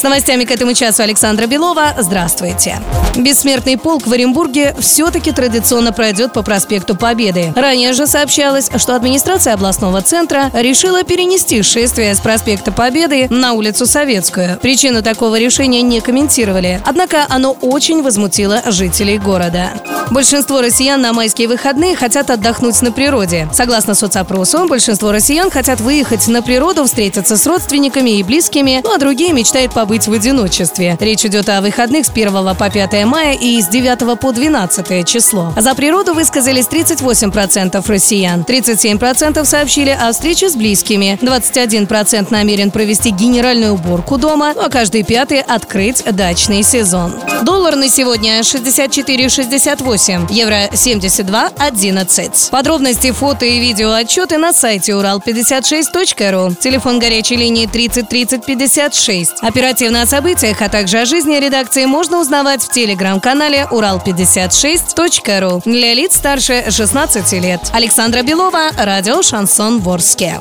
С новостями к этому часу Александра Белова. Здравствуйте. Бессмертный полк в Оренбурге все-таки традиционно пройдет по проспекту Победы. Ранее же сообщалось, что администрация областного центра решила перенести шествие с проспекта Победы на улицу Советскую. Причину такого решения не комментировали, однако оно очень возмутило жителей города. Большинство россиян на майские выходные хотят отдохнуть на природе. Согласно соцопросу, большинство россиян хотят выехать на природу, встретиться с родственниками и близкими, ну а другие мечтают побыть в одиночестве. Речь идет о выходных с 1 по 5 мая и с 9 по 12 число. За природу высказались 38% россиян. 37% сообщили о встрече с близкими. 21% намерен провести генеральную уборку дома, ну а каждый пятый открыть дачный сезон. Доллар на сегодня 64,68, евро 72,11. Подробности, фото и видео отчеты на сайте урал56.ру. Телефон горячей линии 30 30 56. Оперативно о событиях, а также о жизни редакции можно узнавать в телеграм-канале урал56.ру для лиц старше 16 лет. Александра Белова, радио «Шансон Ворске».